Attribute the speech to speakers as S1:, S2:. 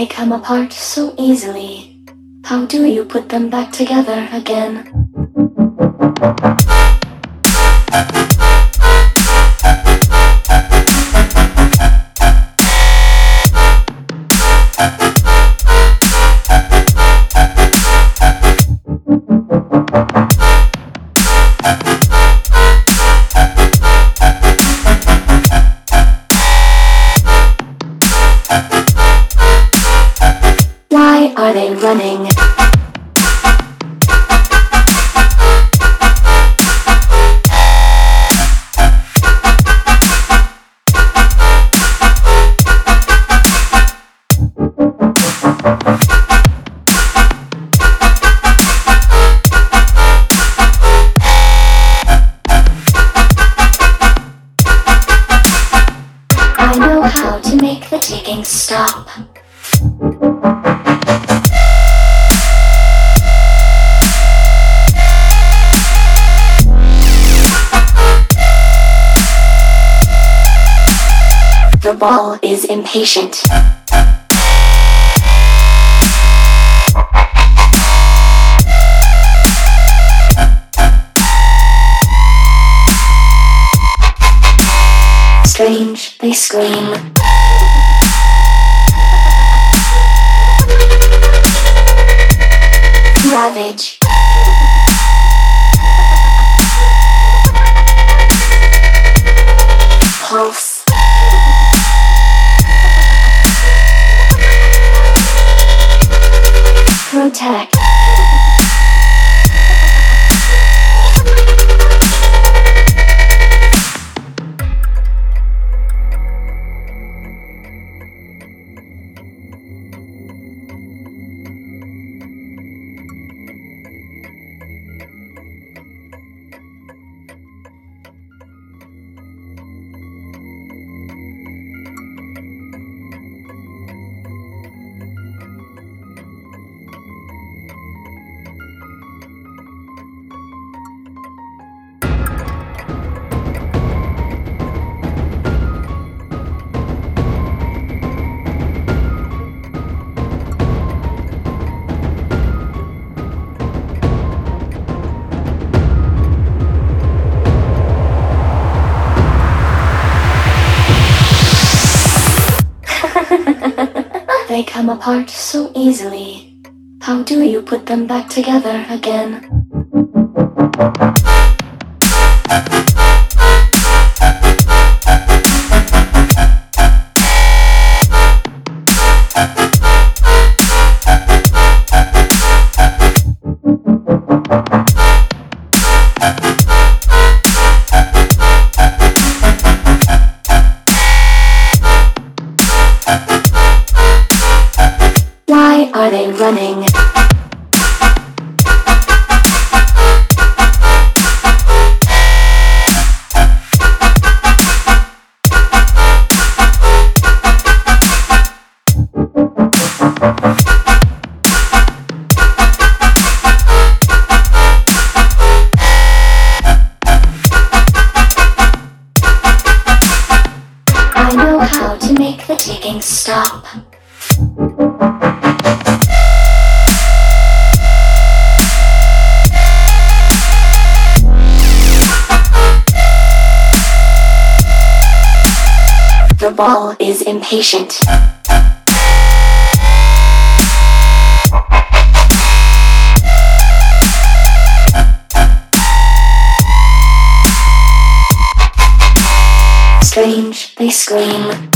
S1: They come apart so easily. How do you put them back together again? Are they running? I know how to make the ticking stop. The ball is impatient. Strange, they scream. Ravage. Protect. They come apart so easily. How do you put them back together again? Are they running? I know how to make the ticking stop. The ball is impatient. Strange, they scream.